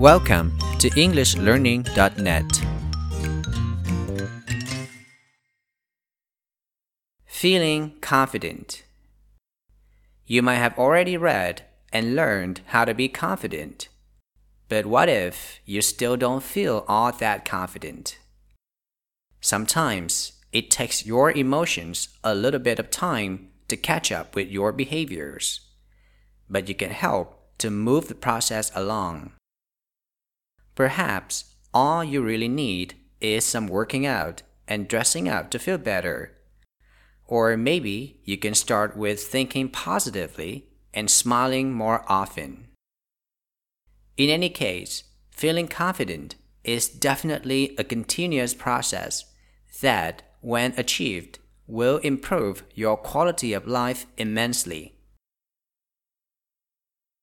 Welcome to EnglishLearning.net. Feeling confident. You might have already read and learned how to be confident. But what if you still don't feel all that confident? Sometimes it takes your emotions a little bit of time to catch up with your behaviors, but you can help to move the process along. Perhaps all you really need is some working out and dressing up to feel better. Or maybe you can start with thinking positively and smiling more often. In any case, feeling confident is definitely a continuous process that, when achieved, will improve your quality of life immensely.